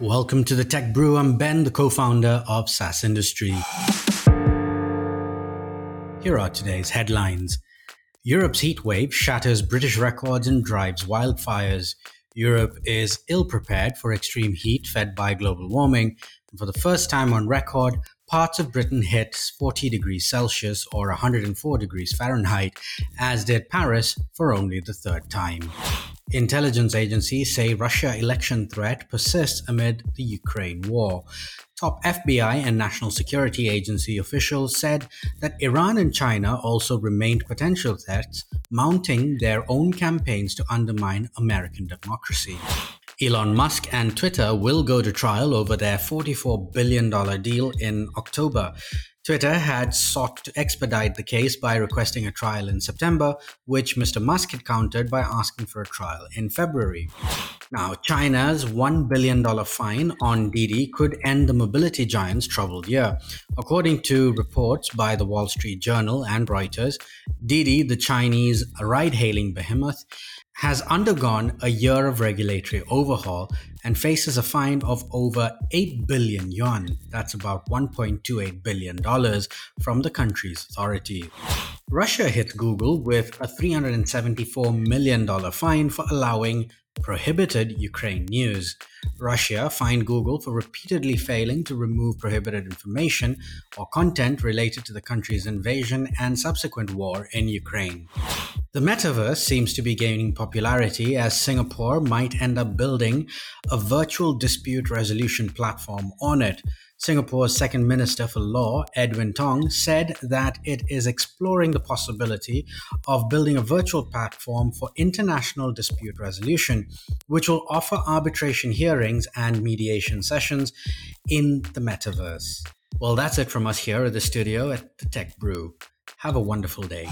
Welcome to the Tech Brew. I'm Ben, the co founder of SaaS Industry. Here are today's headlines Europe's heat wave shatters British records and drives wildfires. Europe is ill prepared for extreme heat fed by global warming. And for the first time on record, parts of Britain hit 40 degrees Celsius or 104 degrees Fahrenheit, as did Paris for only the third time. Intelligence agencies say Russia election threat persists amid the Ukraine war. Top FBI and National Security Agency officials said that Iran and China also remained potential threats, mounting their own campaigns to undermine American democracy. Elon Musk and Twitter will go to trial over their $44 billion deal in October. Twitter had sought to expedite the case by requesting a trial in September, which Mr. Musk had countered by asking for a trial in February. Now, China's $1 billion fine on Didi could end the mobility giant's troubled year. According to reports by the Wall Street Journal and Reuters, Didi, the Chinese ride hailing behemoth, has undergone a year of regulatory overhaul and faces a fine of over 8 billion yuan, that's about $1.28 billion, from the country's authority. Russia hit Google with a $374 million fine for allowing prohibited Ukraine news. Russia fined Google for repeatedly failing to remove prohibited information or content related to the country's invasion and subsequent war in Ukraine. The metaverse seems to be gaining popularity as Singapore might end up building a virtual dispute resolution platform on it. Singapore's second minister for law, Edwin Tong, said that it is exploring the possibility of building a virtual platform for international dispute resolution, which will offer arbitration hearings and mediation sessions in the metaverse. Well, that's it from us here at the studio at the Tech Brew. Have a wonderful day.